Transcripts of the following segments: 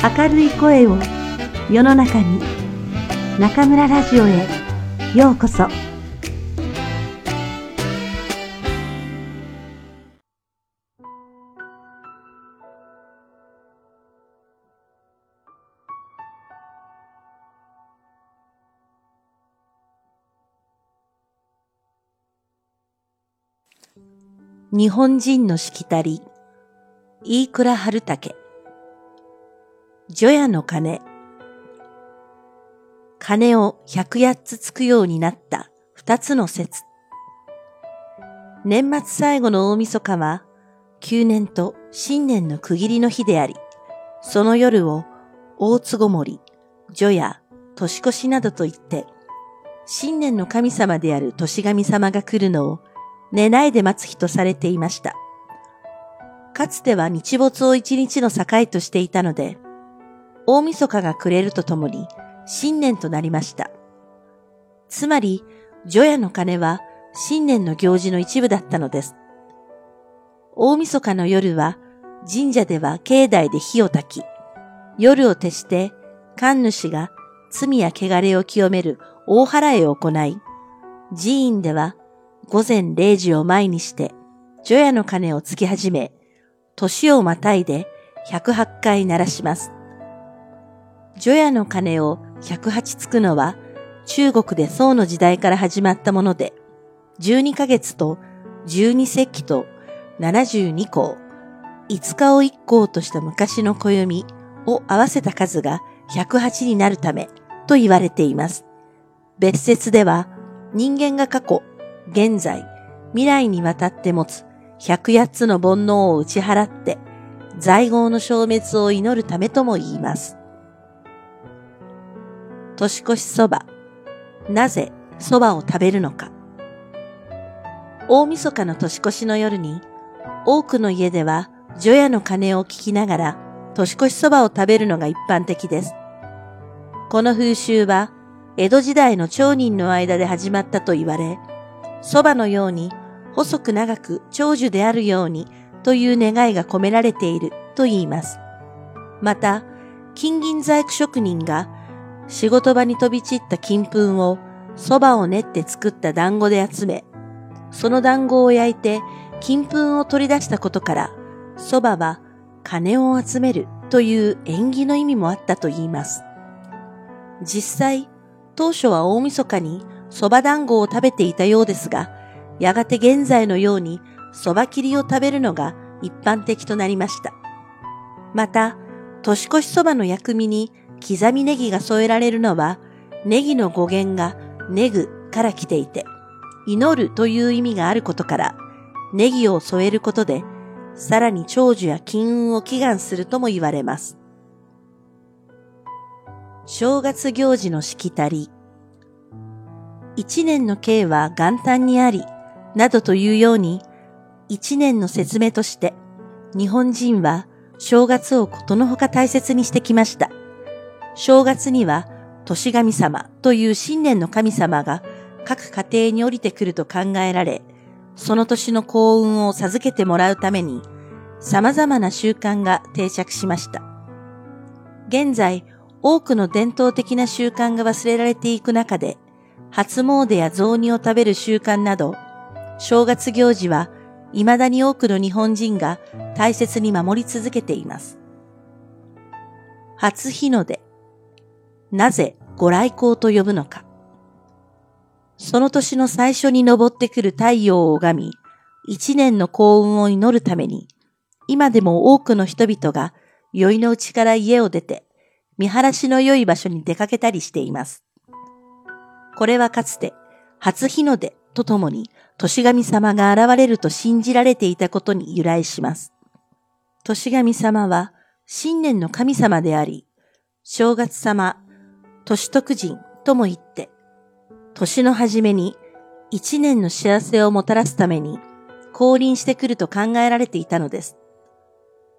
明るい声を世の中に中村ラジオへようこそ日本人のしきたり、飯倉春武。除夜の鐘。鐘を百八つつくようになった二つの説。年末最後の大晦日は、旧年と新年の区切りの日であり、その夜を大津ごもり、除夜、年越しなどと言って、新年の神様である年神様が来るのを寝ないで待つ日とされていました。かつては日没を一日の境としていたので、大晦日が暮れるとともに新年となりました。つまり、除夜の鐘は新年の行事の一部だったのです。大晦日の夜は神社では境内で火を焚き、夜を徹して神主が罪や汚れを清める大払いを行い、寺院では午前0時を前にして、除夜の鐘をつき始め、年をまたいで108回鳴らします。除夜の鐘を108つくのは、中国で宋の時代から始まったもので、12ヶ月と12節気と72項、5日を1項とした昔の暦を合わせた数が108になるためと言われています。別説では人間が過去現在、未来にわたって持つ108つの煩悩を打ち払って、在業の消滅を祈るためとも言います。年越しそば。なぜそばを食べるのか。大晦日の年越しの夜に、多くの家では除夜の鐘を聞きながら年越しそばを食べるのが一般的です。この風習は江戸時代の町人の間で始まったと言われ、蕎麦のように細く長く長寿であるようにという願いが込められていると言います。また、金銀細工職人が仕事場に飛び散った金粉を蕎麦を練って作った団子で集め、その団子を焼いて金粉を取り出したことから、蕎麦は金を集めるという縁起の意味もあったと言います。実際、当初は大晦日に蕎麦団子を食べていたようですが、やがて現在のように蕎麦切りを食べるのが一般的となりました。また、年越し蕎麦の薬味に刻みネギが添えられるのは、ネギの語源がネグから来ていて、祈るという意味があることから、ネギを添えることで、さらに長寿や金運を祈願するとも言われます。正月行事のしきたり。一年の計は元旦にあり、などというように、一年の説明として、日本人は正月をことのほか大切にしてきました。正月には、年神様という新年の神様が各家庭に降りてくると考えられ、その年の幸運を授けてもらうために、様々な習慣が定着しました。現在、多くの伝統的な習慣が忘れられていく中で、初詣や雑煮を食べる習慣など、正月行事は未だに多くの日本人が大切に守り続けています。初日の出。なぜご来光と呼ぶのか。その年の最初に昇ってくる太陽を拝み、一年の幸運を祈るために、今でも多くの人々が宵のうちから家を出て、見晴らしの良い場所に出かけたりしています。これはかつて初日の出とともに年神様が現れると信じられていたことに由来します。年神様は新年の神様であり、正月様、年徳人とも言って、年の初めに一年の幸せをもたらすために降臨してくると考えられていたのです。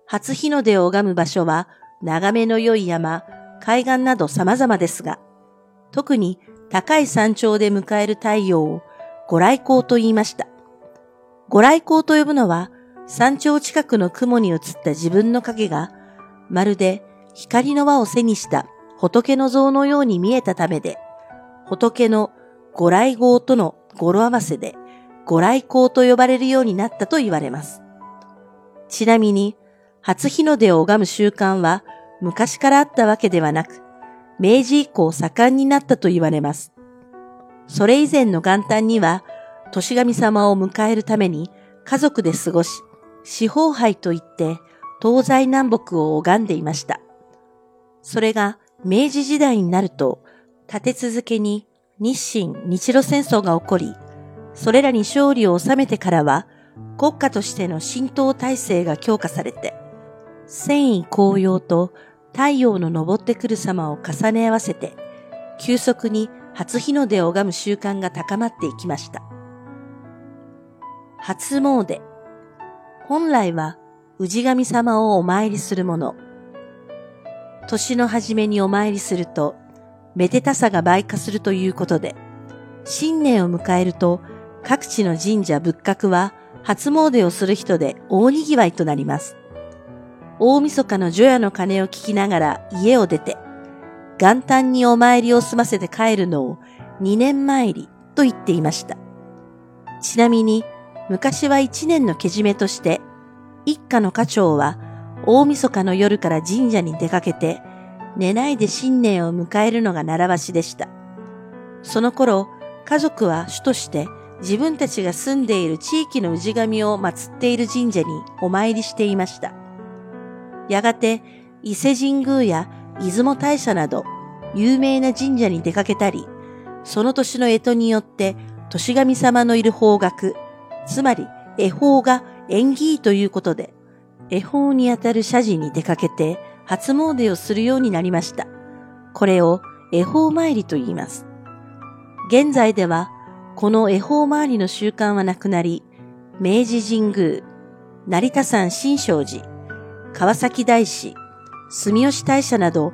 初日の出を拝む場所は眺めの良い山、海岸など様々ですが、特に高い山頂で迎える太陽をご来光と言いました。ご来光と呼ぶのは、山頂近くの雲に映った自分の影が、まるで光の輪を背にした仏の像のように見えたためで、仏のご来号との語呂合わせで、ご来光と呼ばれるようになったと言われます。ちなみに、初日の出を拝む習慣は昔からあったわけではなく、明治以降盛んになったと言われます。それ以前の元旦には、年神様を迎えるために家族で過ごし、四方杯といって東西南北を拝んでいました。それが明治時代になると、立て続けに日清日露戦争が起こり、それらに勝利を収めてからは、国家としての浸透体制が強化されて、戦意紅葉と太陽の昇ってくる様を重ね合わせて、急速に初日の出を拝む習慣が高まっていきました。初詣。本来は氏神様をお参りするもの。年の初めにお参りすると、めでたさが倍化するということで、新年を迎えると各地の神社仏閣は初詣をする人で大賑わいとなります。大晦日の除夜の鐘を聞きながら家を出て、元旦にお参りを済ませて帰るのを二年参りと言っていました。ちなみに、昔は一年のけじめとして、一家の家長は大晦日の夜から神社に出かけて、寝ないで新年を迎えるのが習わしでした。その頃、家族は主として自分たちが住んでいる地域の氏神を祀っている神社にお参りしていました。やがて伊勢神宮や出雲大社など有名な神社に出かけたり、その年の干支によって年神様のいる方角、つまり恵方が縁起ということで、恵方にあたる社寺に出かけて初詣をするようになりました。これを恵方参りと言います。現在ではこの恵方回りの習慣はなくなり、明治神宮、成田山新勝寺、川崎大師、住吉大社など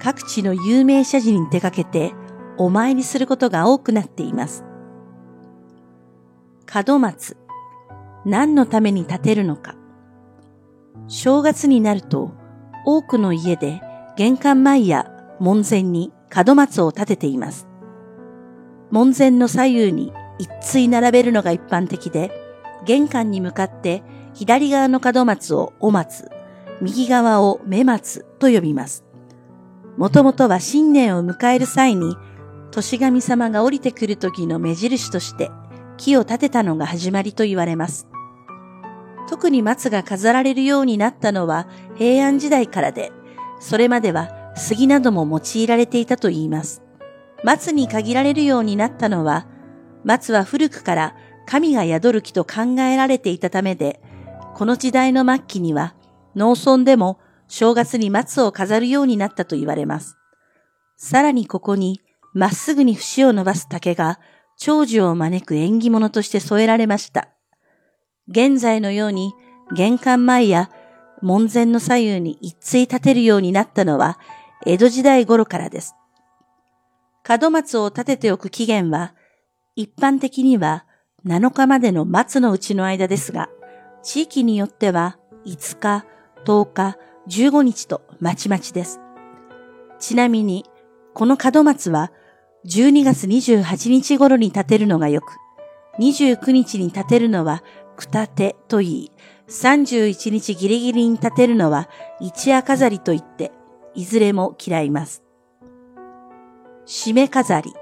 各地の有名社寺に出かけてお参りすることが多くなっています。門松、何のために建てるのか。正月になると多くの家で玄関前や門前に門松を立てています。門前の左右に一対並べるのが一般的で、玄関に向かって左側の門松をお松、右側を目松と呼びます。もともとは新年を迎える際に、年神様が降りてくる時の目印として木を立てたのが始まりと言われます。特に松が飾られるようになったのは平安時代からで、それまでは杉なども用いられていたと言います。松に限られるようになったのは、松は古くから神が宿る木と考えられていたためで、この時代の末期には農村でも正月に松を飾るようになったと言われます。さらにここにまっすぐに節を伸ばす竹が長寿を招く縁起物として添えられました。現在のように玄関前や門前の左右に一対立てるようになったのは江戸時代頃からです。門松を立てておく期限は、一般的には7日までの松のうちの間ですが、地域によっては5日、10日、15日とまちまちです。ちなみに、この門松は12月28日頃に立てるのがよく、29日に立てるのはくたてと言い、31日ギリギリに立てるのは一夜飾りと言って、いずれも嫌います。締め飾り。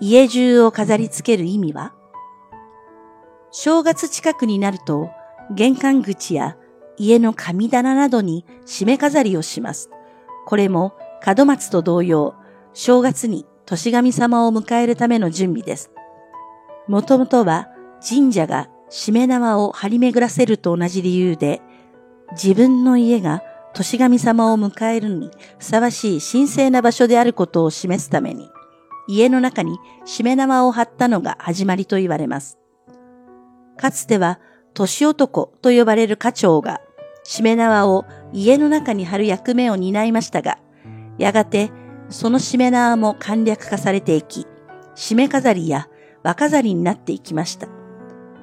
家中を飾り付ける意味は？正月近くになると、玄関口や家の神棚などに締め飾りをします。これも門松と同様、正月に年神様を迎えるための準備です。もともとは神社が締め縄を張り巡らせると同じ理由で、自分の家が年神様を迎えるにふさわしい神聖な場所であることを示すために、家の中にしめ縄を張ったのが始まりと言われます。かつては、年男と呼ばれる家長が、しめ縄を家の中に貼る役目を担いましたが、やがてそのしめ縄も簡略化されていき、しめ飾りや和飾りになっていきました。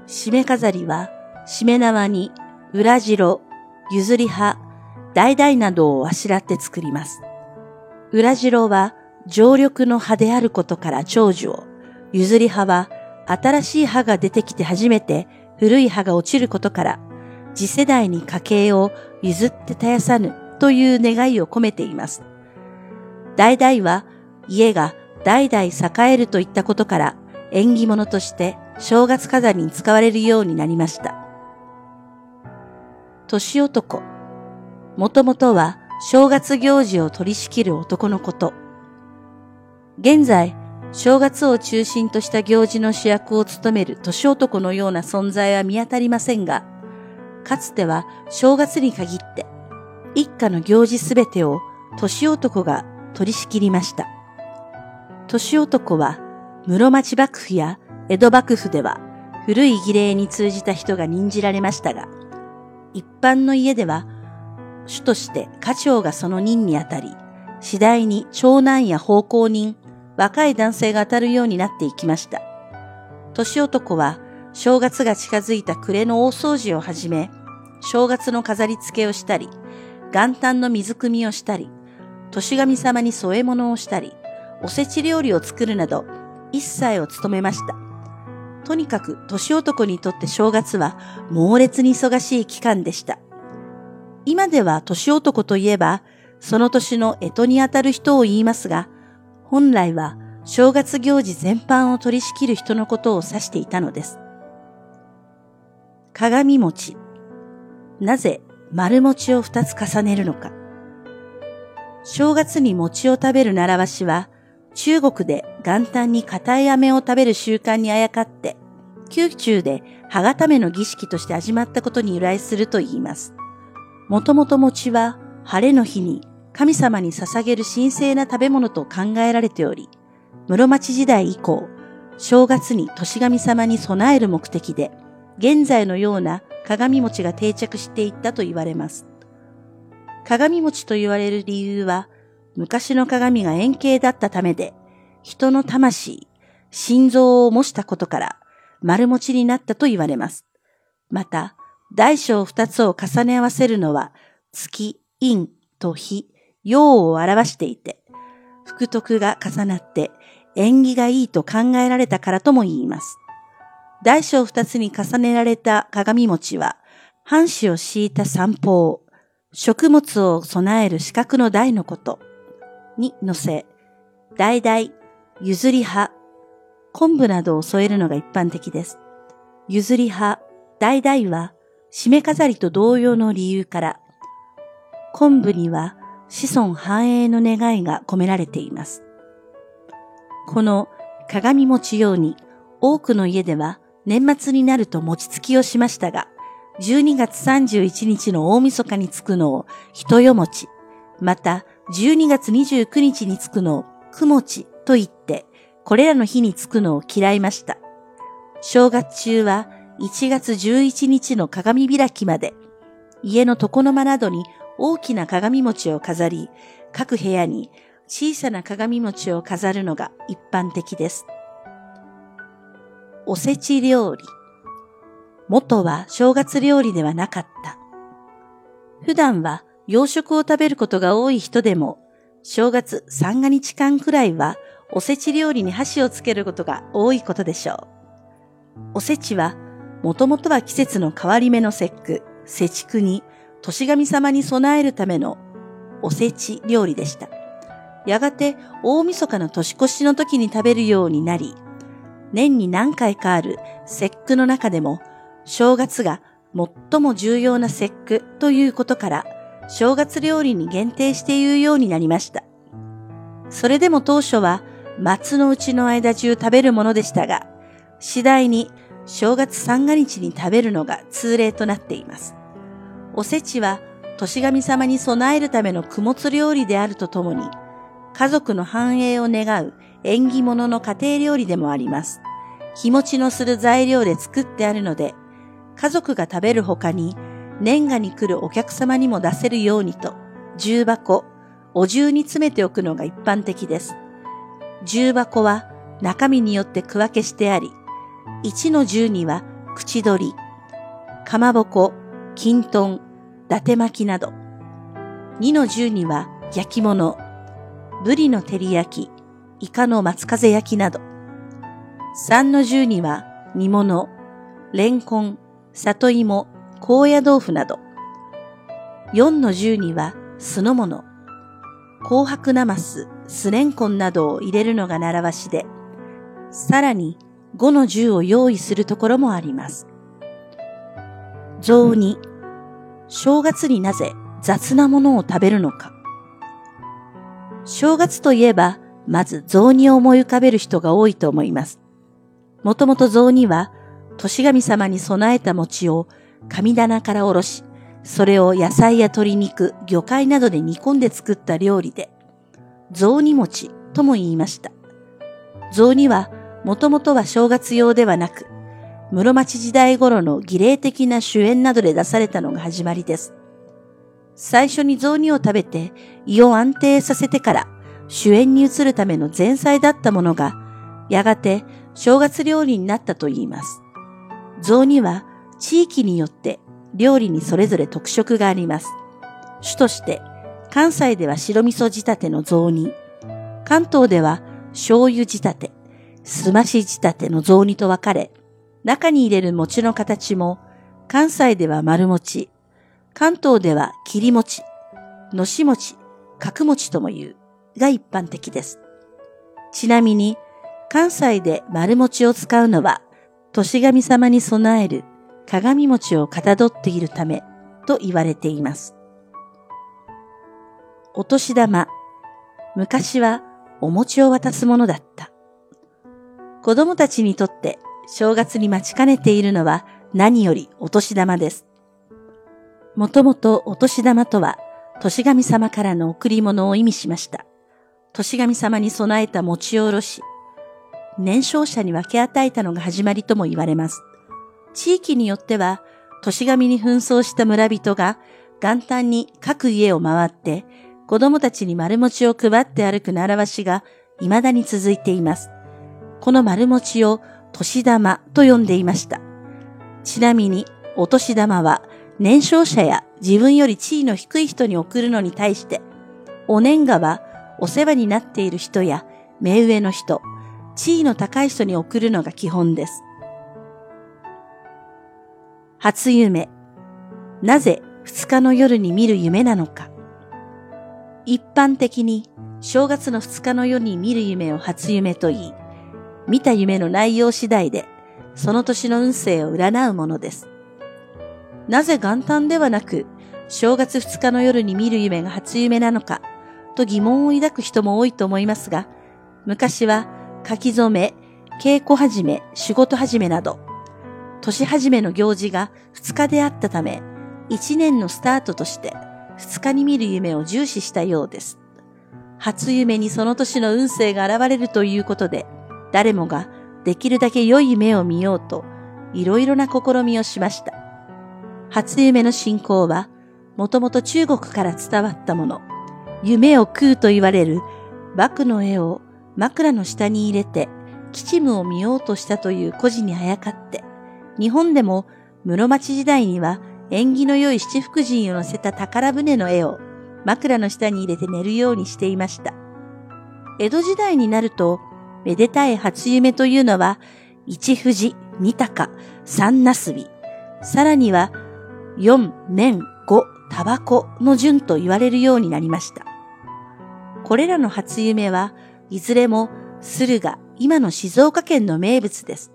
しめ飾りは、しめ縄に裏白、譲り葉、橙などをあしらって作ります。裏白は常緑の葉であることから長寿を、譲り葉は新しい葉が出てきて初めて古い葉が落ちることから次世代に家計を譲って絶やさぬという願いを込めています。代々は家が代々栄えるといったことから縁起物として正月飾りに使われるようになりました。年男。もともとは正月行事を取り仕切る男のこと。現在、正月を中心とした行事の主役を務める年男のような存在は見当たりませんが、かつては正月に限って一家の行事すべてを年男が取り仕切りました。年男は室町幕府や江戸幕府では古い儀礼に通じた人が任じられましたが、一般の家では主として家長がその任にあたり、次第に長男や奉公人、若い男性が当たるようになっていきました。年男は正月が近づいた暮れの大掃除をはじめ、正月の飾り付けをしたり、元旦の水汲みをしたり、年神様に添え物をしたり、おせち料理を作るなど、一切を務めました。とにかく年男にとって正月は猛烈に忙しい期間でした。今では年男といえば、その年の干支にあたる人を言いますが、本来は正月行事全般を取り仕切る人のことを指していたのです。鏡餅。なぜ丸餅を二つ重ねるのか。正月に餅を食べる習わしは、中国で元旦に硬い飴を食べる習慣にあやかって、宮中で歯固めの儀式として始まったことに由来すると言います。もともと餅は晴れの日に神様に捧げる神聖な食べ物と考えられており、室町時代以降、正月に年神様に備える目的で、現在のような鏡餅が定着していったと言われます。鏡餅と言われる理由は、昔の鏡が円形だったためで、人の魂、心臓を模したことから丸持ちになったと言われます。また、大小二つを重ね合わせるのは、月、陰と日、陽を表していて、福徳が重なって縁起がいいと考えられたからとも言います。大小二つに重ねられた鏡餅は、半紙を敷いた三方、食物を備える四角の台のこと。に乗せ、代々、譲り葉、昆布などを添えるのが一般的です。譲り葉、代々は、締め飾りと同様の理由から、昆布には子孫繁栄の願いが込められています。この鏡餅用に多くの家では年末になると餅つきをしましたが、12月31日の大晦日につくのを人よ餅、また12月29日につくのをくもちと言って、これらの日につくのを嫌いました。正月中は1月11日の鏡開きまで、家の床の間などに大きな鏡餅を飾り、各部屋に小さな鏡餅を飾るのが一般的です。おせち料理。元は正月料理ではなかった。普段は洋食を食べることが多い人でも、正月三が日間くらいはおせち料理に箸をつけることが多いことでしょう。おせちは、もともとは季節の変わり目の節句、節句に、年神様に備えるためのおせち料理でした。やがて大晦日の年越しの時に食べるようになり、年に何回かある節句の中でも、正月が最も重要な節句ということから、正月料理に限定して言うようになりました。それでも当初は松のうちの間中食べるものでしたが、次第に正月三が日に食べるのが通例となっています。おせちは年神様に備えるための供物料理であるとともに、家族の繁栄を願う縁起物の家庭料理でもあります。日持ちのする材料で作ってあるので、家族が食べる他に年賀に来るお客様にも出せるようにと、重箱、お重に詰めておくのが一般的です。重箱は中身によって区分けしてあり、1の重には口取り、かまぼこ、金豚、伊達巻きなど、2の10には焼き物、ブリの照り焼き、イカの松風焼きなど。3の10には煮物、レンコン、里芋、高野豆腐など。4の10には酢の物、紅白なます、酢レンコンなどを入れるのが習わしで、さらに5の10を用意するところもあります。雑煮、正月になぜ雑なものを食べるのか。正月といえば、まず雑煮を思い浮かべる人が多いと思います。もともと雑煮は、年神様に備えた餅を神棚からおろし、それを野菜や鶏肉、魚介などで煮込んで作った料理で、雑煮餅とも言いました。雑煮は、もともとは正月用ではなく、室町時代頃の儀礼的な主演などで出されたのが始まりです。最初に雑煮を食べて胃を安定させてから主演に移るための前菜だったものが、やがて正月料理になったといいます。雑煮は地域によって料理にそれぞれ特色があります。主として関西では白味噌仕立ての雑煮、関東では醤油仕立て、すまし仕立ての雑煮と分かれ、中に入れる餅の形も関西では丸餅、関東では切り餅、のし餅、角餅とも言うが一般的です。ちなみに関西で丸餅を使うのは年神様に備える鏡餅をかたどっているためと言われています。お年玉。昔はお餅を渡すものだった。子供たちにとって正月に待ちかねているのは何よりお年玉です。もともとお年玉とは年神様からの贈り物を意味しました。年神様に備えた餅をおろし、年少者に分け与えたのが始まりとも言われます。地域によっては、年神に紛争した村人が元旦に各家を回って子供たちに丸餅を配って歩く習わしが未だに続いています。この丸餅を年玉と呼んでいました。ちなみに、お年玉は年少者や自分より地位の低い人に送るのに対して、お年賀はお世話になっている人や目上の人、地位の高い人に送るのが基本です。初夢。なぜ二日の夜に見る夢なのか。一般的に正月の二日の夜に見る夢を初夢と言い、見た夢の内容次第でその年の運勢を占うものです。なぜ元旦ではなく正月二日の夜に見る夢が初夢なのかと疑問を抱く人も多いと思いますが、昔は書き初め、稽古始め、仕事始めなど、年始めの行事が2日であったため、1年のスタートとして2日に見る夢を重視したようです。初夢にその年の運勢が現れるということで、誰もができるだけ良い夢を見ようと、いろいろな試みをしました。初夢の信仰は、もともと中国から伝わったもの、夢を食うと言われる、幕の絵を枕の下に入れて、吉夢を見ようとしたという故事にあやかって、日本でも室町時代には縁起の良い七福神を乗せた宝船の絵を枕の下に入れて寝るようにしていました。江戸時代になると、めでたい初夢というのは、一富士、二鷹、三なすび、さらには四年五タバコの順と言われるようになりました。これらの初夢はいずれも駿河、今の静岡県の名物です。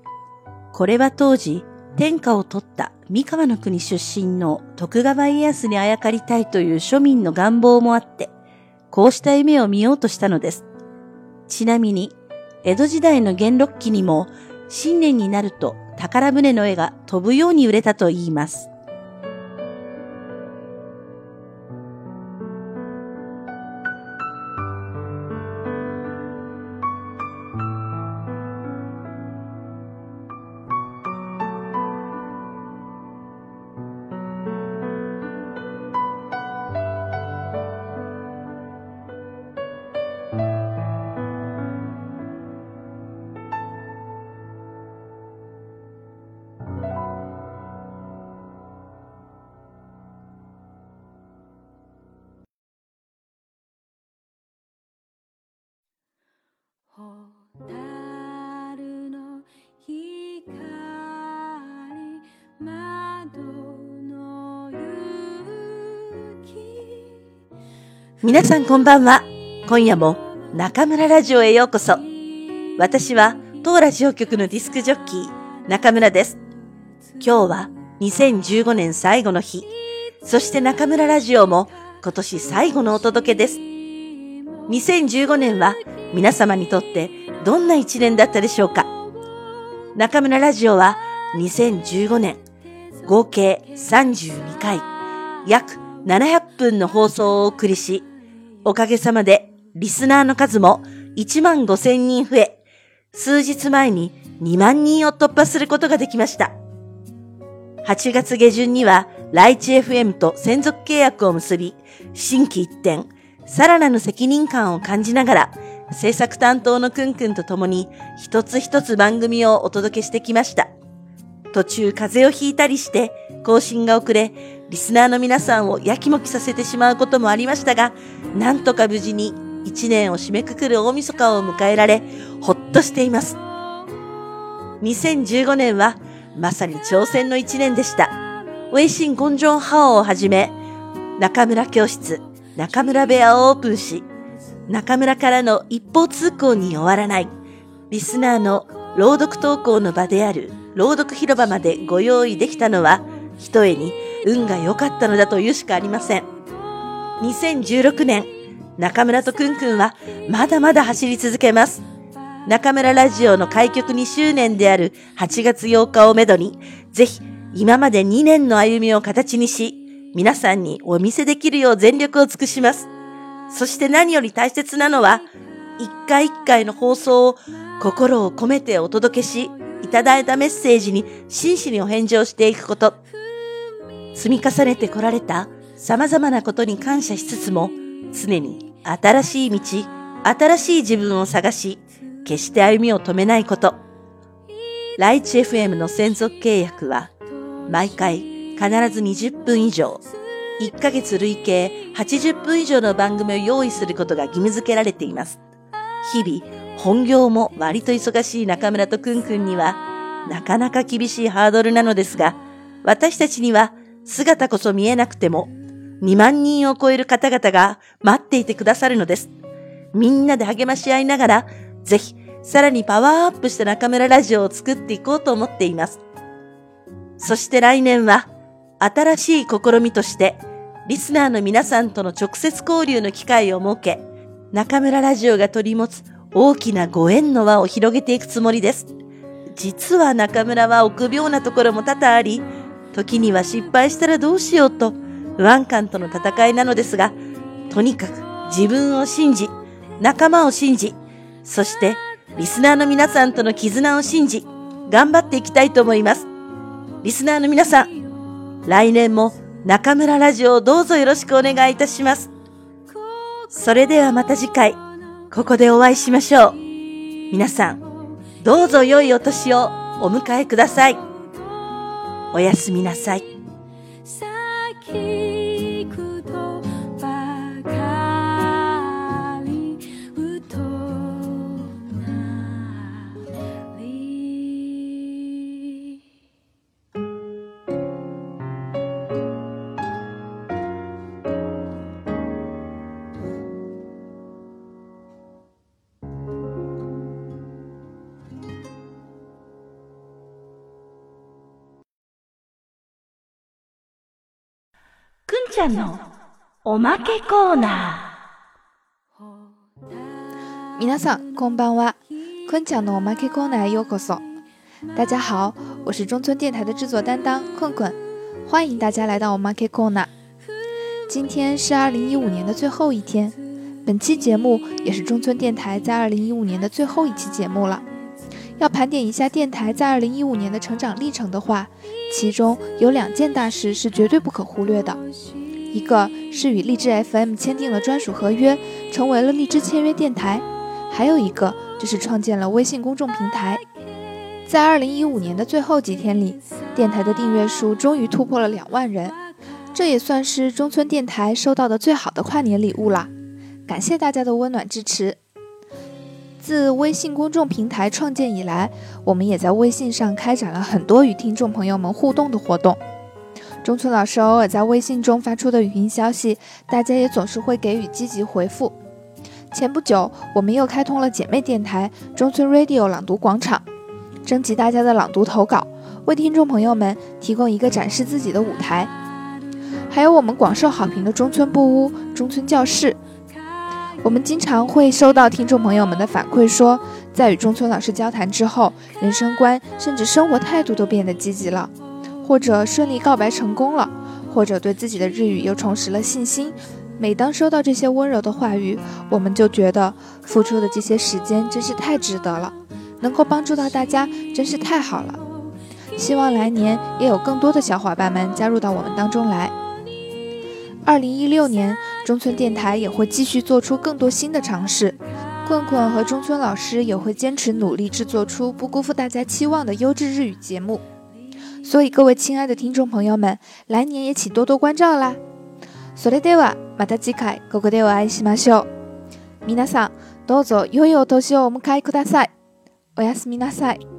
これは当時、天下を取った三河の国出身の徳川家康にあやかりたいという庶民の願望もあって、こうした夢を見ようとしたのです。ちなみに、江戸時代の元禄期にも、新年になると宝船の絵が飛ぶように売れたと言います。蛍の光窓の雪皆さんこんばんは。今夜も中村ラジオへようこそ。私は当ラジオ局のディスクジョッキー中村です。今日は2015年最後の日。そして中村ラジオも今年最後のお届けです。2015年は皆様にとってどんな一年だったでしょうか中村ラジオは2015年合計32回約700分の放送をお送りし、おかげさまでリスナーの数も1万5千人増え、数日前に2万人を突破することができました。8月下旬にはライチ FM と専属契約を結び、新規一転、さらなる責任感を感じながら、制作担当のくんくんと共に一つ一つ番組をお届けしてきました。途中風邪をひいたりして更新が遅れ、リスナーの皆さんをやきもきさせてしまうこともありましたが、なんとか無事に一年を締めくくる大晦日を迎えられ、ほっとしています。2015年はまさに挑戦の一年でした。ウェイシン・ゴンジョン・ハオをはじめ、中村教室、中村部屋をオープンし、中村からの一方通行に終わらない、リスナーの朗読投稿の場である朗読広場までご用意できたのは、ひとえに運が良かったのだというしかありません。2016年、中村とくんくんはまだまだ走り続けます。中村ラジオの開局2周年である8月8日をめどに、ぜひ今まで2年の歩みを形にし、皆さんにお見せできるよう全力を尽くします。そして何より大切なのは、一回一回の放送を心を込めてお届けし、いただいたメッセージに真摯にお返事をしていくこと。積み重ねてこられた様々なことに感謝しつつも、常に新しい道、新しい自分を探し、決して歩みを止めないこと。ライチ FM の専属契約は、毎回必ず20分以上、1ヶ月累計80分以上の番組を用意することが義務付けられています。日々、本業も割と忙しい中村とくんくんには、なかなか厳しいハードルなのですが、私たちには姿こそ見えなくても、2万人を超える方々が待っていてくださるのです。みんなで励まし合いながら、ぜひ、さらにパワーアップした中村ラジオを作っていこうと思っています。そして来年は、新しい試みとして、リスナーの皆さんとの直接交流の機会を設け、中村ラジオが取り持つ大きなご縁の輪を広げていくつもりです。実は中村は臆病なところも多々あり、時には失敗したらどうしようと不安感との戦いなのですが、とにかく自分を信じ、仲間を信じ、そしてリスナーの皆さんとの絆を信じ、頑張っていきたいと思います。リスナーの皆さん、来年も中村ラジオをどうぞよろしくお願いいたします。それではまた次回、ここでお会いしましょう。皆さん、どうぞ良いお年をお迎えください。おやすみなさい。ちゃんのおまけコーナ皆さんこんばんは，坤讲的我们 K コーナーへようこそ。大家好，我是中村电台的制作担当困困，欢迎大家来到我们 K コーナー。今天是二零一五年的最后一天，本期节目也是中村电台在二零一五年的最后一期节目了。要盘点一下电台在二零一五年的成长历程的话，其中有两件大事是绝对不可忽略的。 一个是与荔枝 FM 签订了专属合约，成为了荔枝签约电台；还有一个就是创建了微信公众平台。在二零一五年的最后几天里，电台的订阅数终于突破了两万人，这也算是中村电台收到的最好的跨年礼物啦！感谢大家的温暖支持。自微信公众平台创建以来，我们也在微信上开展了很多与听众朋友们互动的活动。中村老师偶尔在微信中发出的语音消息，大家也总是会给予积极回复。前不久，我们又开通了姐妹电台中村 Radio 朗读广场，征集大家的朗读投稿，为听众朋友们提供一个展示自己的舞台。还有我们广受好评的中村布屋、中村教室。我们经常会收到听众朋友们的反馈，说在与中村老师交谈之后，人生观甚至生活态度都变得积极了，或者顺利告白成功了，或者对自己的日语又重拾了信心。每当收到这些温柔的话语，我们就觉得付出的这些时间真是太值得了，能够帮助到大家真是太好了。希望来年也有更多的小伙伴们加入到我们当中来。二零一六年。中村电台也会继续做出更多新的尝试，困困和中村老师也会坚持努力制作出不辜负大家期望的优质日语节目。所以各位亲爱的听众朋友们，来年也请多多关照啦。それではまた次回ここでお会いしましょう。皆さんどうぞ良いお年をお迎えください。おやすみなさい。